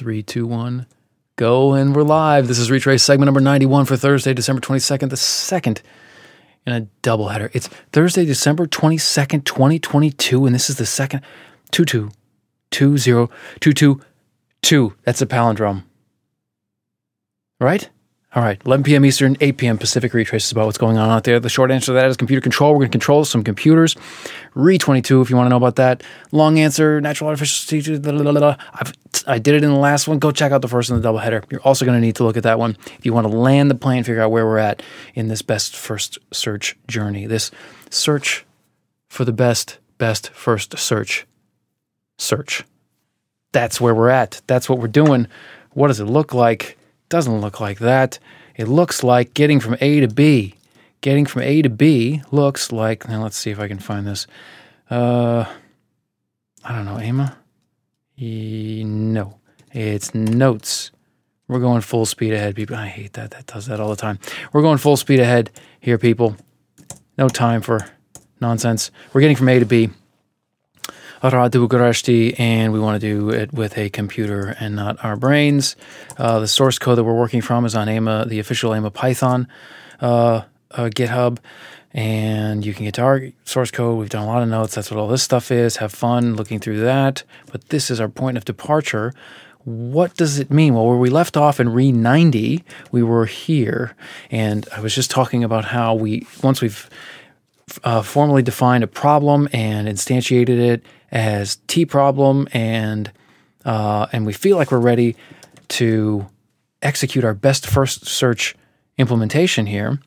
Three, two, one, go. And we're live. This is Retraice segment number 91 for Thursday, December 22nd, the second in a doubleheader. It's Thursday, December 22nd, 2022, and this is the second 22 20 22 2. That's a palindrome. Right? All right, 11 p.m. Eastern, 8 p.m. Pacific Retraice's about what's going on out there. The short answer to that is computer control. We're going to control some computers. Re22, if you want to know about that. Long answer, natural artificial I've, I did it in the last one. Go check out the first in the doubleheader. You're also going to need to look at that one if you want to land the plane, figure out where we're at in this best first search journey. This search for the best, best first search. Search. That's where we're at. That's what we're doing. What does it look like? Doesn't look like that. It looks like getting from A to B. Getting from A to B looks like, now let's see if I can find this. Uh, I don't know, Emma? E- no, it's notes. We're going full speed ahead, people. I hate that. That does that all the time. We're going full speed ahead here, people. No time for nonsense. We're getting from A to B and we want to do it with a computer and not our brains. Uh, the source code that we're working from is on AIMA, the official AIMA Python uh, uh, GitHub, and you can get to our source code. We've done a lot of notes. That's what all this stuff is. Have fun looking through that. But this is our point of departure. What does it mean? Well, where we left off in Re 90, we were here, and I was just talking about how we once we've uh, formally defined a problem and instantiated it as T problem, and uh, and we feel like we're ready to execute our best first search implementation here,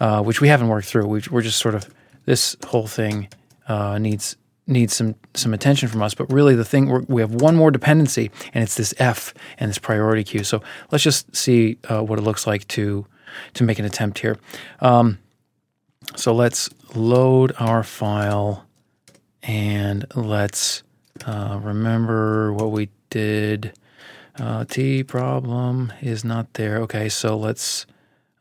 uh, which we haven't worked through. We, are just sort of this whole thing uh, needs needs some some attention from us. But really, the thing we have one more dependency, and it's this F and this priority queue. So let's just see uh, what it looks like to to make an attempt here. Um, so let's load our file and let's uh, remember what we did. Uh, T problem is not there. Okay, so let's,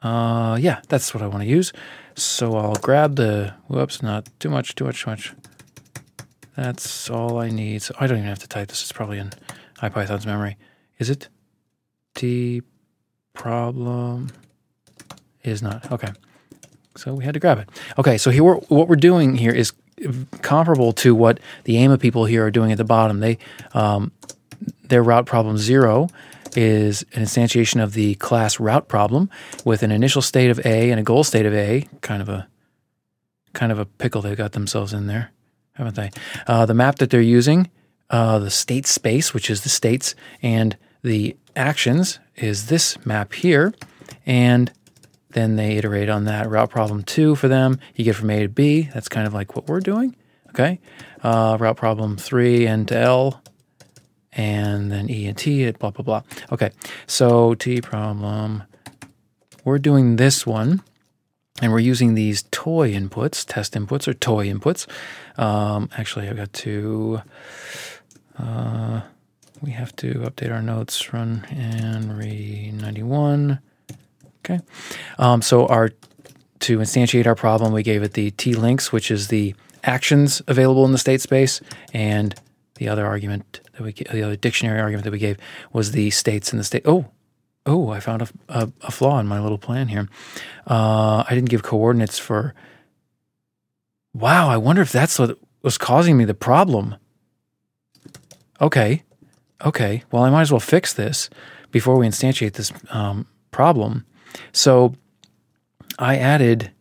uh, yeah, that's what I want to use. So I'll grab the, whoops, not too much, too much, too much. That's all I need. So I don't even have to type this. It's probably in IPython's memory. Is it? T problem is not. Okay. So we had to grab it. Okay, so here we're, what we're doing here is comparable to what the AIMA people here are doing at the bottom. They um, their route problem zero is an instantiation of the class route problem with an initial state of A and a goal state of A. Kind of a kind of a pickle they got themselves in there, haven't they? Uh, the map that they're using, uh, the state space, which is the states, and the actions is this map here, and then they iterate on that. Route problem two for them, you get from A to B. That's kind of like what we're doing. Okay. Uh, route problem three and L, and then E and T, blah, blah, blah. Okay. So T problem, we're doing this one. And we're using these toy inputs, test inputs or toy inputs. Um, actually, I've got to, uh, we have to update our notes, run and re 91. Okay. Um, so our to instantiate our problem, we gave it the T links, which is the actions available in the state space, and the other argument that we the other dictionary argument that we gave was the states in the state. Oh, oh, I found a, a, a flaw in my little plan here. Uh, I didn't give coordinates for. Wow, I wonder if that's what was causing me the problem. Okay, okay. Well, I might as well fix this before we instantiate this um, problem. So I added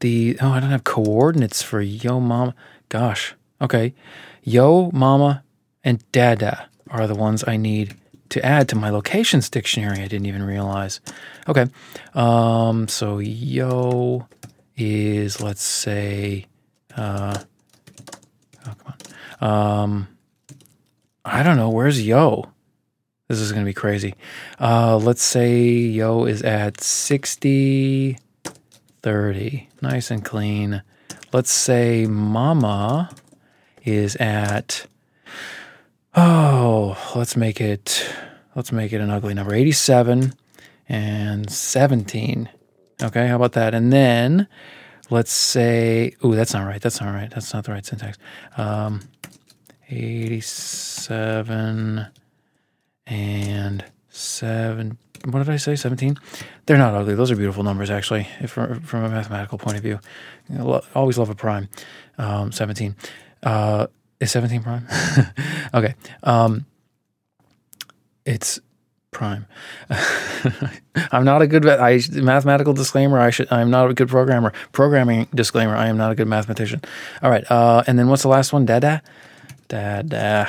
the, oh, I don't have coordinates for yo mama. Gosh. Okay. Yo mama and dada are the ones I need to add to my locations dictionary. I didn't even realize. Okay. Um, so yo is, let's say, uh, oh, come on. Um, I don't know. Where's yo? This is going to be crazy. Uh, let's say yo is at 60, 30. Nice and clean. Let's say mama is at, oh, let's make it, let's make it an ugly number 87 and 17. Okay, how about that? And then let's say, oh, that's not right. That's not right. That's not the right syntax. Um, 87 and seven. What did I say? 17? They're not ugly. Those are beautiful numbers, actually, if, from a mathematical point of view. Always love a prime. Um, 17. Uh, is 17 prime? okay. Um, it's prime. I'm not a good I, mathematical disclaimer. I should. I'm not a good programmer. Programming disclaimer. I am not a good mathematician. All right. Uh, and then what's the last one? Dada. Dada.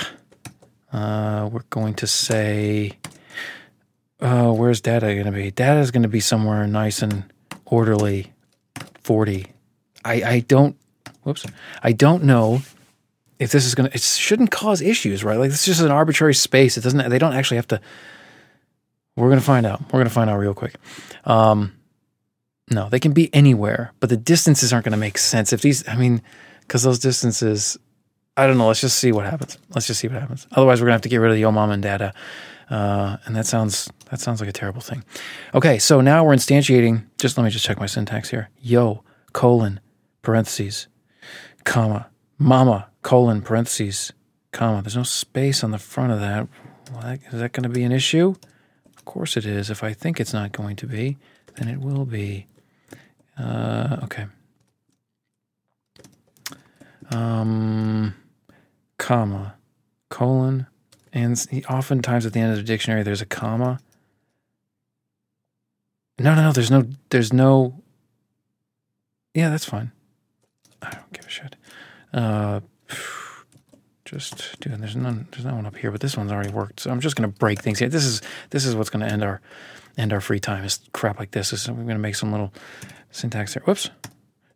Uh, we're going to say. Uh, where's data going to be? Data is going to be somewhere nice and orderly. Forty. I I don't. Whoops. I don't know if this is going to. It shouldn't cause issues, right? Like this is just an arbitrary space. It doesn't. They don't actually have to we're going to find out. We're going to find out real quick. Um, no, they can be anywhere, but the distances aren't going to make sense. If these, I mean, because those distances, I don't know. Let's just see what happens. Let's just see what happens. Otherwise, we're to have to get rid of the yo mom and dada. Uh, and that sounds that sounds like a terrible thing. Okay, so now we're instantiating. Just let me just check my syntax here. Yo colon parentheses comma mama colon parentheses comma. There's no space on the front of that. Is that going to be an issue? Of course it is. If I think it's not going to be, then it will be. Uh, okay. Um, comma, colon, and oftentimes at the end of the dictionary there's a comma. No, no, no. There's no. There's no. Yeah, that's fine. I don't give a shit. Uh, just doing there's none there's no one up here but this one's already worked so i'm just going to break things here this is this is what's going to end our end our free time is crap like this so we're going to make some little syntax error whoops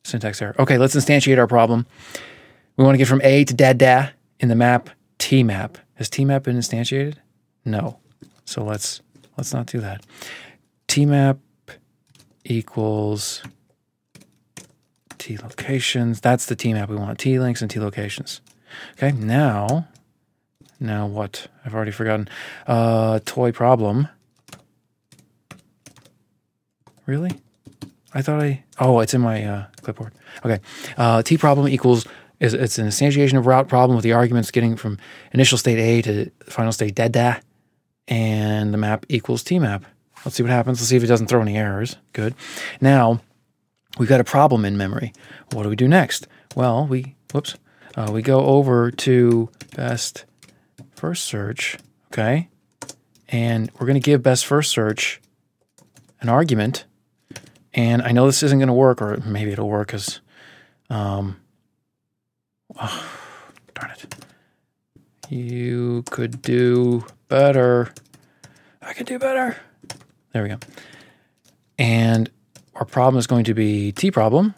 syntax error okay let's instantiate our problem we want to get from a to dad da in the map t map has t map been instantiated no so let's let's not do that t map equals t locations that's the t map we want t links and t locations Okay, now, now what? I've already forgotten. Uh, toy problem. Really? I thought I. Oh, it's in my uh, clipboard. Okay. Uh, T problem equals is it's an instantiation of route problem with the arguments getting from initial state A to final state da and the map equals T map. Let's see what happens. Let's see if it doesn't throw any errors. Good. Now we've got a problem in memory. What do we do next? Well, we whoops uh, we go over to best first search, okay? And we're going to give best first search an argument. And I know this isn't going to work, or maybe it'll work because, um, oh, darn it. You could do better. I could do better. There we go. And our problem is going to be T problem.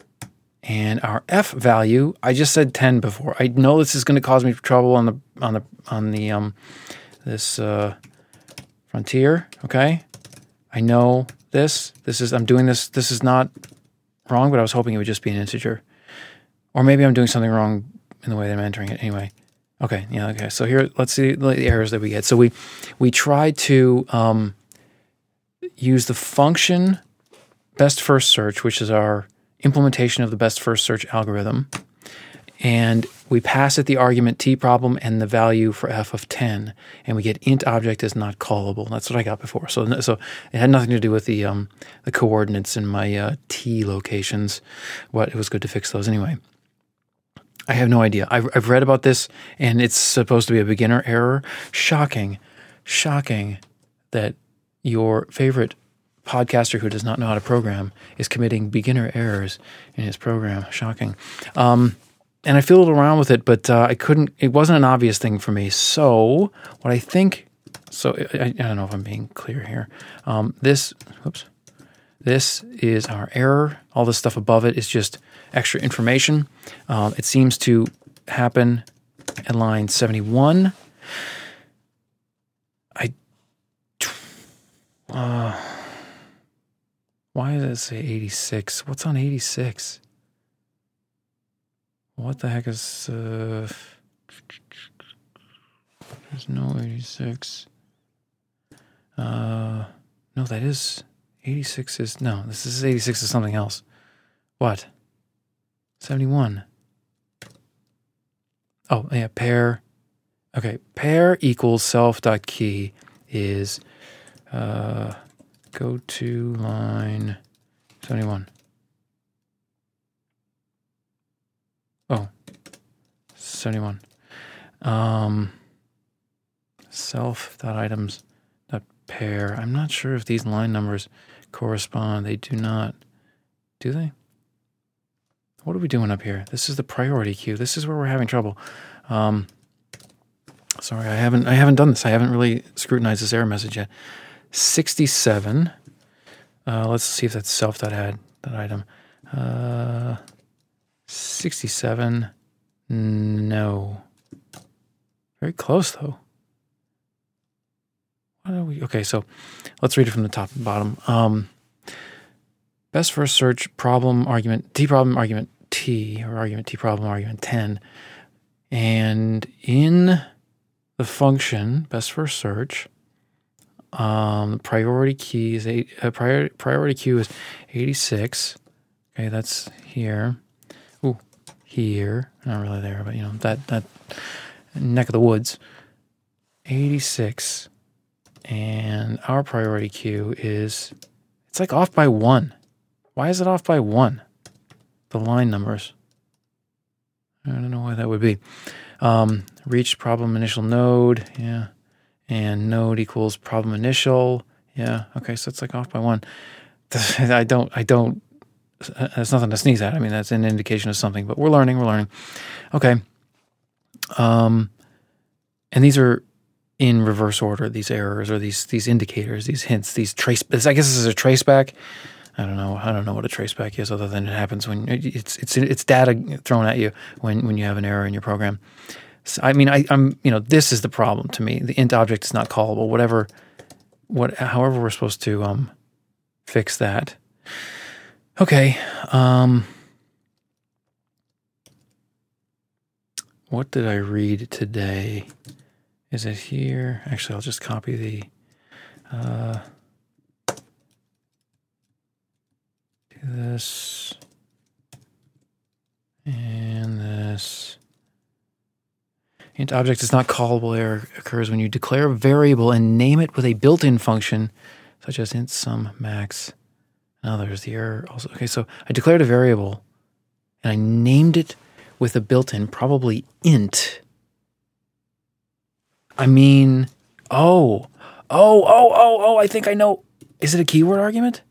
And our f value, I just said 10 before. I know this is going to cause me trouble on the on the on the um this uh, frontier. Okay, I know this. This is I'm doing this. This is not wrong, but I was hoping it would just be an integer, or maybe I'm doing something wrong in the way that I'm entering it. Anyway, okay, yeah, okay. So here, let's see the errors that we get. So we we try to um, use the function best first search, which is our implementation of the best first search algorithm. And we pass it the argument t problem and the value for f of 10. And we get int object is not callable. That's what I got before. So, so it had nothing to do with the, um, the coordinates in my uh, t locations. But it was good to fix those anyway. I have no idea. I've, I've read about this and it's supposed to be a beginner error. Shocking, shocking that your favorite podcaster who does not know how to program is committing beginner errors in his program. Shocking. Um, and I fiddled around with it, but uh, I couldn't. It wasn't an obvious thing for me. So what I think. So I, I don't know if I'm being clear here. Um, this. Whoops. This is our error. All this stuff above it is just extra information. Um, it seems to happen at line 71. I. Uh, why does it say 86? What's on 86? What the heck is. Uh, there's no 86. Uh, no, that is. 86 is. No, this is 86 is something else. What? 71. Oh, yeah, pair. Okay, pair equals self dot key is uh, go to line 71. Oh, 71. Um, self dot items dot pair. I'm not sure if these line numbers correspond. They do not. Do they? What are we doing up here? This is the priority queue. This is where we're having trouble. Um, sorry, I haven't I haven't done this. I haven't really scrutinized this error message yet. 67. Uh, let's see if that's self that that item. Uh, 67. No. Very close though. What are we? Okay, so let's read it from the top and bottom. Um, best first search problem argument T problem argument T or argument T problem argument 10. And in the function best first search, um, priority key is eight, uh, priority, priority queue is 86. Okay, that's here. Ooh, here. Not really there, but you know, that, that neck of the woods. 86. And our priority queue is, it's like off by one. Why is it off by one? The line numbers. I don't know why that would be. Um, reach problem initial node. Yeah. And node equals problem initial. Yeah. Okay. So it's like off by one. I don't, I don't, that's nothing to sneeze at. I mean, that's an indication of something, but we're learning, we're learning. Okay. Um, and these are in reverse order, these errors or these, these indicators, these hints, these trace, I guess this is a traceback. I don't know. I don't know what a traceback is, other than it happens when it's it's it's data thrown at you when when you have an error in your program. So, I mean, I, I'm you know this is the problem to me. The int object is not callable. Whatever, what however we're supposed to um fix that. Okay. Um, what did I read today? Is it here? Actually, I'll just copy the. Uh, this and this. Int object is not callable error occurs when you declare a variable and name it with a built-in function such as int sum max. Now there's the error also. Okay, so I declared a variable and I named it with a built-in, probably int. I mean, oh, oh, oh, oh, oh, I think I know. Is it a keyword argument?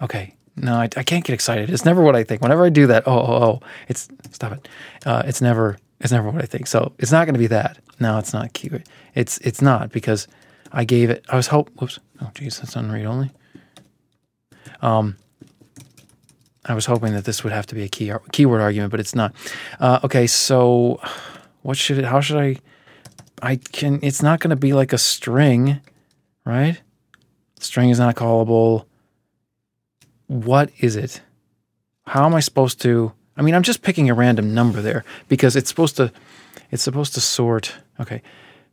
Okay, no, I, I, can't get excited. It's never what I think. Whenever I do that, oh, oh, oh, it's stop it. Uh, it's never, it's never what I think. So it's not going to be that. No, it's not keyword. It's, it's not because I gave it. I was hope. Whoops. Oh, geez, that's on read only. Um, I was hoping that this would have to be a key keyword argument, but it's not. Uh, okay, so what should it? How should I? I can. It's not going to be like a string, right? String is not callable what is it? How am I supposed to? I mean, I'm just picking a random number there because it's supposed to. It's supposed to sort. Okay,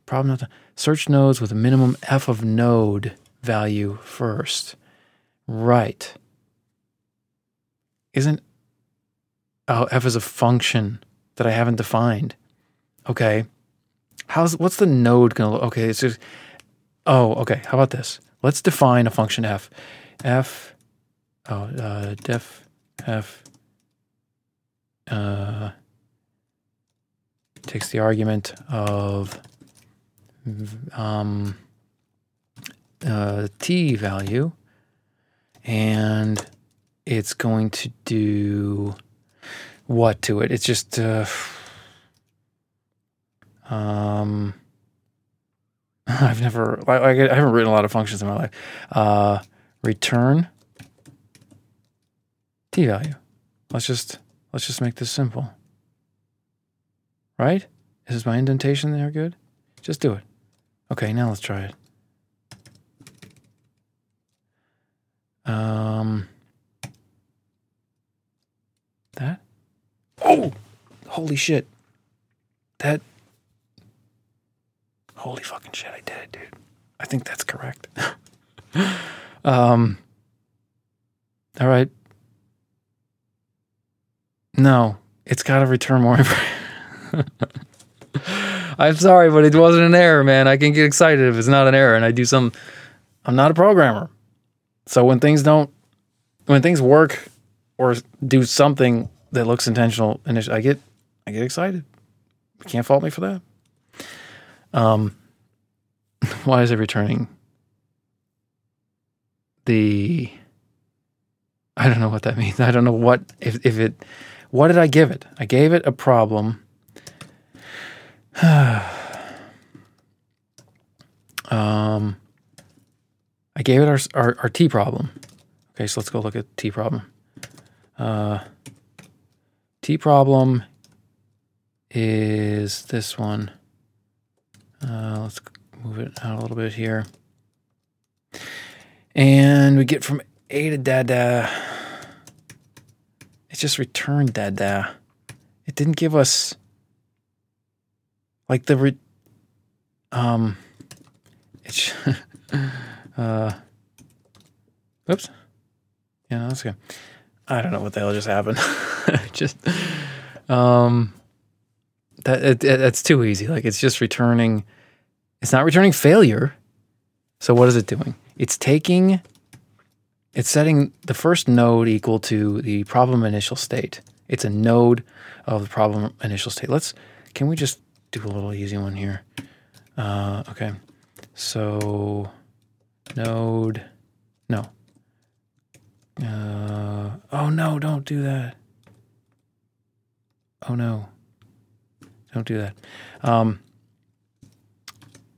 problem not search nodes with a minimum f of node value first. Right. Isn't oh f is a function that I haven't defined. Okay. How's what's the node gonna look? Okay, it's just oh okay. How about this? Let's define a function f. f oh, uh, def f uh, takes the argument of um, uh, t value and it's going to do what to it? It's just uh, um, I've never I, I, haven't written a lot of functions in my life. Uh, return t value. Let's just let's just make this simple. Right? Is my indentation there good? Just do it. Okay, now let's try it. Um that? Oh! Holy shit. That Holy fucking shit, I did it, dude. I think that's correct. um all right, no, it's got to return more. I'm sorry, but it wasn't an error, man. I can get excited if it's not an error, and I do some. I'm not a programmer, so when things don't, when things work or do something that looks intentional, and I get, I get excited. You can't fault me for that. Um, why is it returning the? I don't know what that means. I don't know what if if it. What did I give it? I gave it a problem. um, I gave it our, our, our T problem. Okay, so let's go look at T problem. Uh, T problem is this one. Uh, let's move it out a little bit here. And we get from A to dada. It just returned dada. It didn't give us like the re- um it's uh oops. Yeah that's good i don't know what the hell just happened. Just um that it, it, that's too easy. Like it's just returning it's not returning failure. So what is it doing? It's taking it's setting the first node equal to the problem initial state it's a node of the problem initial state let's can we just do a little easy one here. Uh, okay, so node, no. Uh, oh no, don't do that. Oh no, don't do that. Um,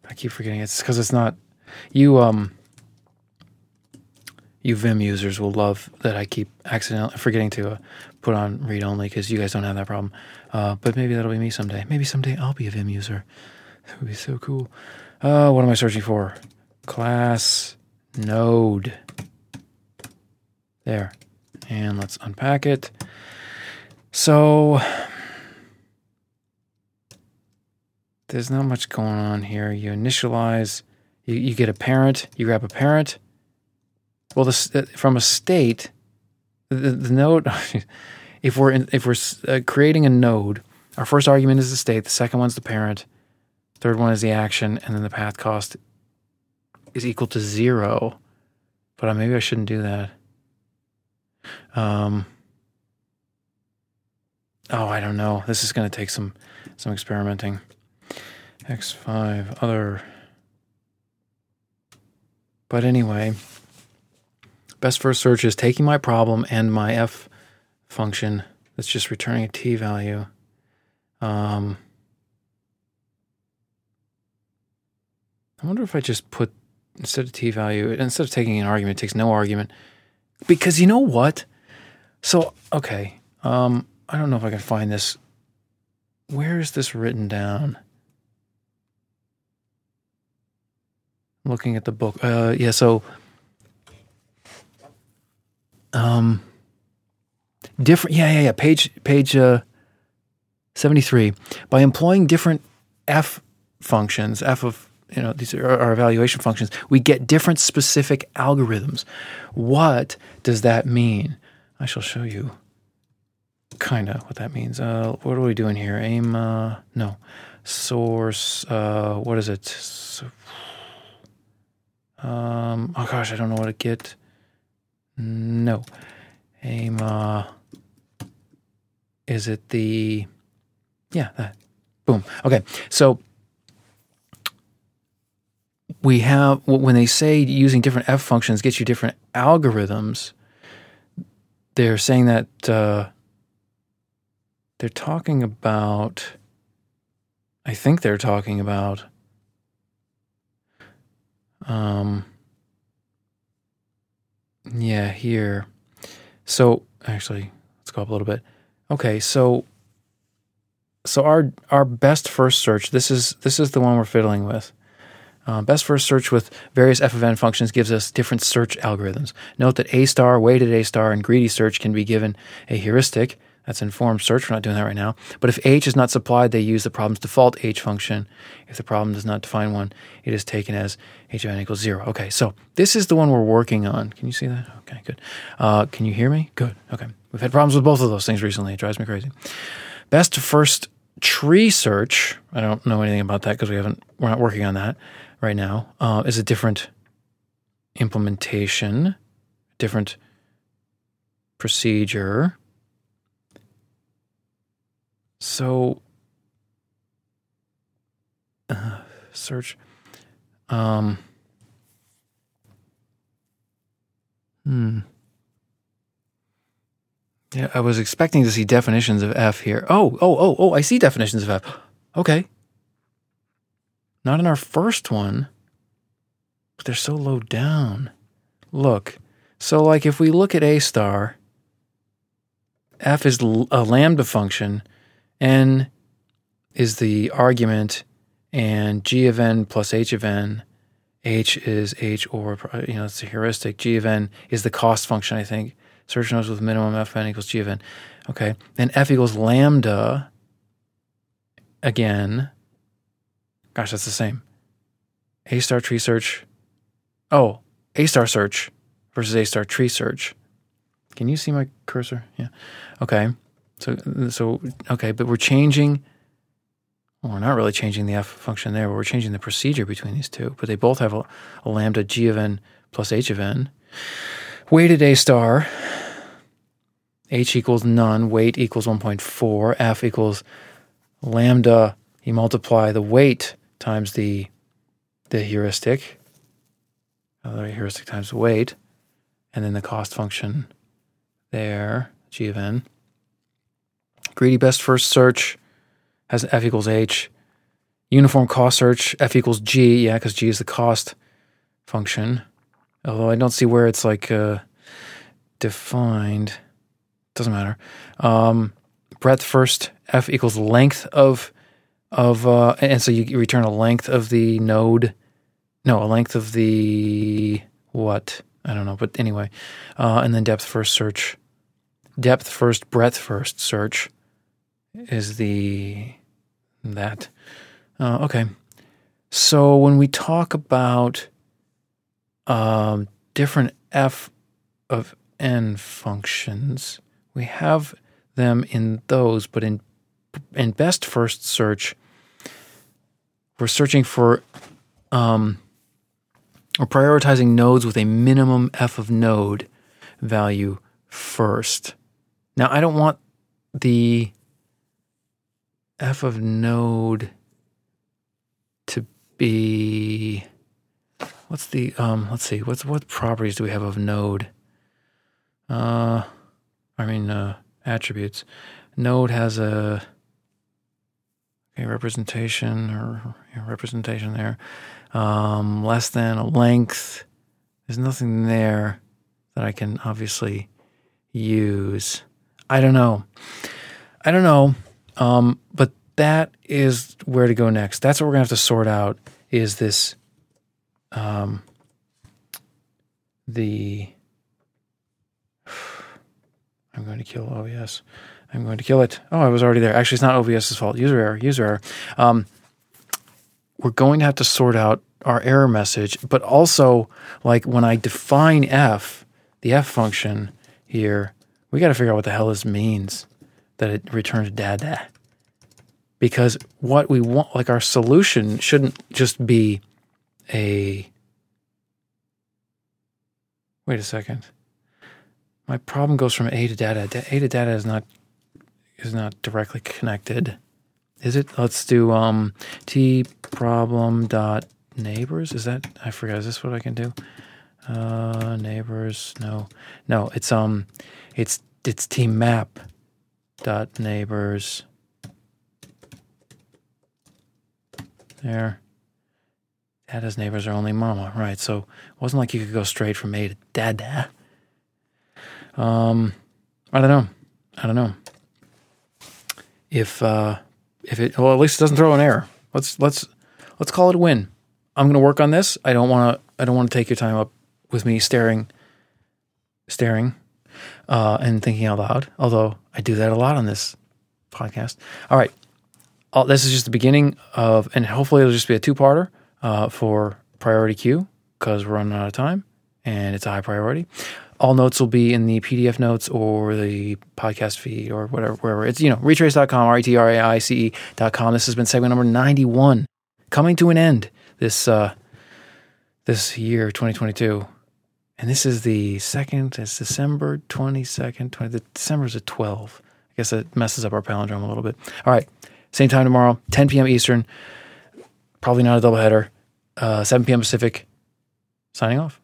I keep forgetting it's because it's not you. Um, you Vim users will love that I keep accidentally forgetting to uh, put on read only because you guys don't have that problem. Uh, but maybe that'll be me someday. Maybe someday I'll be a Vim user. That would be so cool. Uh, what am I searching for? Class node. There. And let's unpack it. So there's not much going on here. You initialize, you, you get a parent, you grab a parent. Well, this, uh, from a state, the, the node, if we're in, if we're uh, creating a node, our first argument is the state, the second one's the parent, third one is the action, and then the path cost is equal to zero. But uh, maybe I shouldn't do that. Um. Oh, I don't know. This is going to take some some experimenting. X5 other. But anyway, best first search is taking my problem and my f function that's just returning a t value. Um, I wonder if I just put instead of t value instead of taking an argument, it takes no argument because you know what? So okay, um, I don't know if I can find this. Where is this written down? Looking at the book, uh, yeah. So, um, different yeah yeah yeah page page uh, 73 by employing different f functions f of you know these are our evaluation functions we get different specific algorithms. What does that mean? I shall show you kind of what that means. Uh, what are we doing here? Aim uh, no. Source uh, what is it? So, um, oh gosh i don't know what to get no. Aim uh, is it the yeah that. Boom. Okay. So we have when they say using different f functions gets you different algorithms they're saying that uh, they're talking about i think they're talking about um yeah here so actually let's go up a little bit Okay, so so our our best first search this is this is the one we're fiddling with. Uh, best first search with various f of n functions gives us different search algorithms. Note that a star, weighted a star, and greedy search can be given a heuristic. That's informed search. We're not doing that right now. But if h is not supplied, they use the problem's default h function. If the problem does not define one, it is taken as h of n equals zero. Okay, so this is the one we're working on. Can you see that? Okay, good. Uh, can you hear me? Good. Okay. We've had problems with both of those things recently. It drives me crazy. Best first tree search, I don't know anything about that because we haven't, we're not working on that right now, uh, is a different implementation, different procedure. So, uh, search. Um, hmm. Yeah, I was expecting to see definitions of F here. Oh, oh, oh, oh, I see definitions of F. Okay. Not in our first one, but they're so low down. Look. So, like, if we look at A star, F is a lambda function, N is the argument, and G of N plus H of N. H is H or, you know, it's a heuristic. G of N is the cost function, I think. Search nodes with minimum f fn equals g of n. Okay. Then f equals lambda again. Gosh, that's the same. A star tree search. Oh, A star search versus A star tree search. Can you see my cursor? Yeah. Okay. So so okay, but we're changing well, we're not really changing the f function there, but we're changing the procedure between these two. But they both have a, a lambda g of n plus h of n. Weighted A star, H equals none, weight equals 1.4, F equals lambda. You multiply the weight times the, the heuristic, uh, the heuristic times the weight, and then the cost function there, G of n. Greedy best first search has F equals H. Uniform cost search, F equals G, yeah, because G is the cost function. Although I don't see where it's like uh, defined. Doesn't matter. Um, breadth first. F equals length of of uh, and so you return a length of the node. No, a length of the what? I don't know, but anyway. Uh, and then depth first search. Depth first, breadth first search is the that. Uh, okay. So when we talk about um, different f of n functions. We have them in those, but in in best first search, we're searching for um, we're prioritizing nodes with a minimum f of node value first. Now I don't want the f of node to be what's the um let's see what's what properties do we have of node? Uh i mean uh attributes. Node has a representation or representation there. Um less than a length. There's nothing there that i can obviously use. I don't know. I don't know um but that is where to go next that's what we're gonna have to sort out is this um, the I'm going to kill OBS. I'm going to kill it. Oh, I was already there. Actually, it's not OBS's fault. User error. User error. Um, we're going to have to sort out our error message, but also like when I define f, the f function here, we got to figure out what the hell this means that it returns dada. Because what we want, like our solution, shouldn't just be a. Wait a second. My problem goes from A to data. A to data is not is not directly connected. Is it? Let's do um t problem dot neighbors. Is that I forgot. Is this what I can do? Uh, neighbors. No, no. It's um, it's it's t map dot neighbors. There. Dada's neighbors are only mama, right? So it wasn't like you could go straight from A to Dada. Um, I don't know. I don't know. If uh, if it well, at least it doesn't throw an error. Let's let's let's call it a win. I'm going to work on this. I don't want to. I don't want to take your time up with me staring, staring, uh, and thinking out loud. Although I do that a lot on this podcast. All right. All, this is just the beginning of, and hopefully it'll just be a two-parter uh, for priority queue because we're running out of time and it's a high priority. all notes will be in the PDF notes or the podcast feed or whatever, wherever. It's, you know, retraice.com, R E T R A I C E.com. This has been segment number 91, coming to an end this, uh, this year, 2022. And this is the second, it's December 22nd, 20, the December's at 12. I guess it messes up our palindrome a little bit. All right. Same time tomorrow, 10 p.m. Eastern. Probably not a doubleheader. Uh, 7 p.m. Pacific. Signing off.